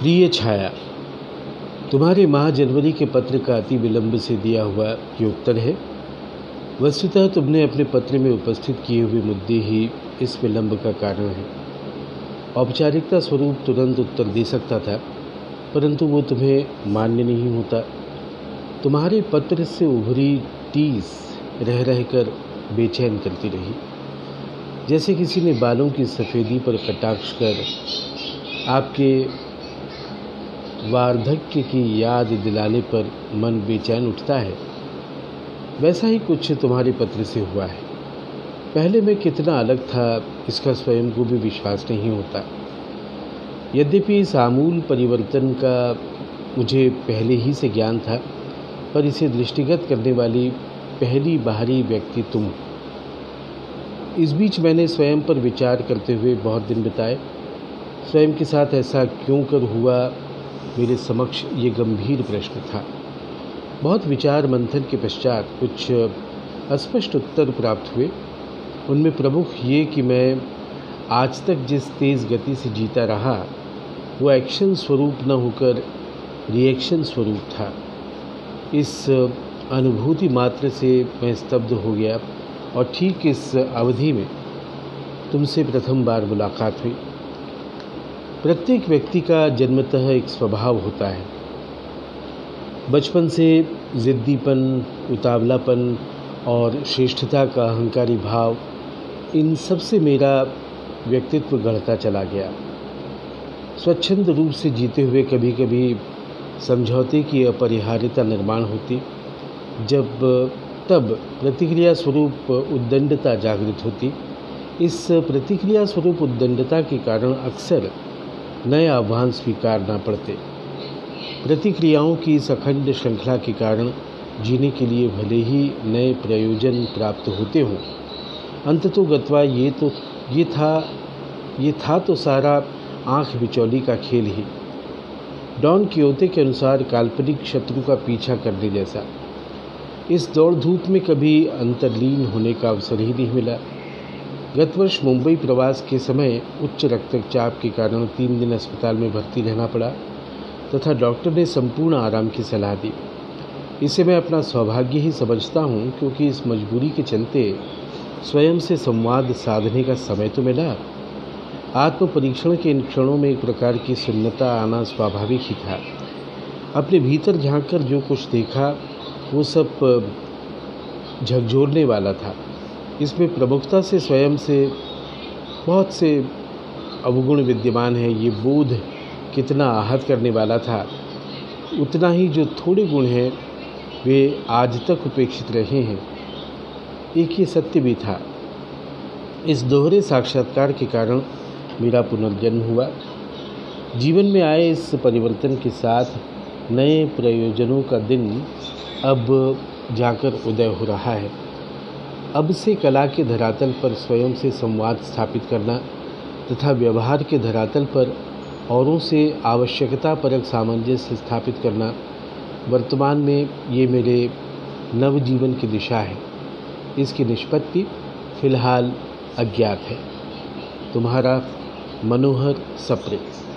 प्रिय छाया, तुम्हारे माह जनवरी के पत्र का अति विलंब से दिया हुआ ये उत्तर है। वस्तुतः तुमने अपने पत्र में उपस्थित किए हुए मुद्दे ही इस विलंब का कारण है। औपचारिकता स्वरूप तुरंत उत्तर दे सकता था, परंतु वो तुम्हें मान्य नहीं होता। तुम्हारे पत्र से उभरी टीस रह रहकर बेचैन करती रही। जैसे किसी ने बालों की सफ़ेदी पर कटाक्ष कर आपके वार्धक्य की याद दिलाने पर मन बेचैन उठता है। वैसा ही कुछ तुम्हारे पत्र से हुआ है। पहले मैं कितना अलग था, इसका स्वयं को भी विश्वास नहीं होता। यद्यपि इस आमूल परिवर्तन का मुझे पहले ही से ज्ञान था, पर इसे दृष्टिगत करने वाली पहली बाहरी व्यक्ति तुम इस बीच मैंने स्वयं पर विचार करते हुए बहुत दिन बिताए। स्वयं के साथ ऐसा क्यों कर हुआ मेरे समक्ष ये गंभीर प्रश्न था। बहुत विचार मंथन के पश्चात कुछ अस्पष्ट उत्तर प्राप्त हुए। उनमें प्रमुख ये कि मैं आज तक जिस तेज़ गति से जीता रहा, वो एक्शन स्वरूप न होकर रिएक्शन स्वरूप था। इस अनुभूति मात्र से मैं स्तब्ध हो गया और ठीक इस अवधि में तुमसे प्रथम बार मुलाकात हुई। प्रत्येक व्यक्ति का जन्मतः एक स्वभाव होता है। बचपन से ज़िद्दीपन, उतावलापन और श्रेष्ठता का अहंकारी भाव इन सबसे मेरा व्यक्तित्व गढ़ता चला गया। स्वच्छंद रूप से जीते हुए कभी कभी समझौते की अपरिहार्यता निर्माण होती, जब तब प्रतिक्रिया स्वरूप उद्दंडता जागृत होती। इस प्रतिक्रिया स्वरूप उद्दंडता के कारण अक्सर नए आह्वान स्वीकारना पड़ते। प्रतिक्रियाओं की इस अखंड श्रृंखला के कारण जीने के लिए भले ही नए प्रयोजन प्राप्त होते हों। अंत तो गत्वा ये तो ये था ये था तो सारा आँख बिचौली का खेल ही। डॉन कियोते के अनुसार काल्पनिक शत्रु का पीछा करने जैसा। इस दौड़ धूप में कभी अंतर्लीन होने का अवसर ही नहीं मिला। गत वर्ष मुंबई प्रवास के समय उच्च रक्तचाप के कारण तीन दिन अस्पताल में भर्ती रहना पड़ा, तथा डॉक्टर ने संपूर्ण आराम की सलाह दी। इसे मैं अपना सौभाग्य ही समझता हूँ, क्योंकि इस मजबूरी के चलते स्वयं से संवाद साधने का समय तो मिला। आत्म परीक्षण के इन क्षणों में एक प्रकार की सुन्नता आना स्वाभाविक ही था। अपने भीतर झाँक कर जो कुछ देखा, वो सब झकझोरने वाला था। इसमें प्रमुखता से स्वयं से बहुत से अवगुण विद्यमान है। ये बोध कितना आहत करने वाला था। उतना ही जो थोड़े गुण हैं, वे आज तक उपेक्षित रहे हैं। एक ये सत्य भी था। इस दोहरे साक्षात्कार के कारण मेरा पुनर्जन्म हुआ। जीवन में आए इस परिवर्तन के साथ नए प्रयोजनों का दिन अब जाकर उदय हो रहा है। अब से कला के धरातल पर स्वयं से संवाद स्थापित करना तथा व्यवहार के धरातल पर औरों से आवश्यकता परक सामंजस्य स्थापित करना वर्तमान में ये मेरे नवजीवन की दिशा है। इसकी निष्पत्ति फ़िलहाल अज्ञात है। तुम्हारा मनोहर सप्रे।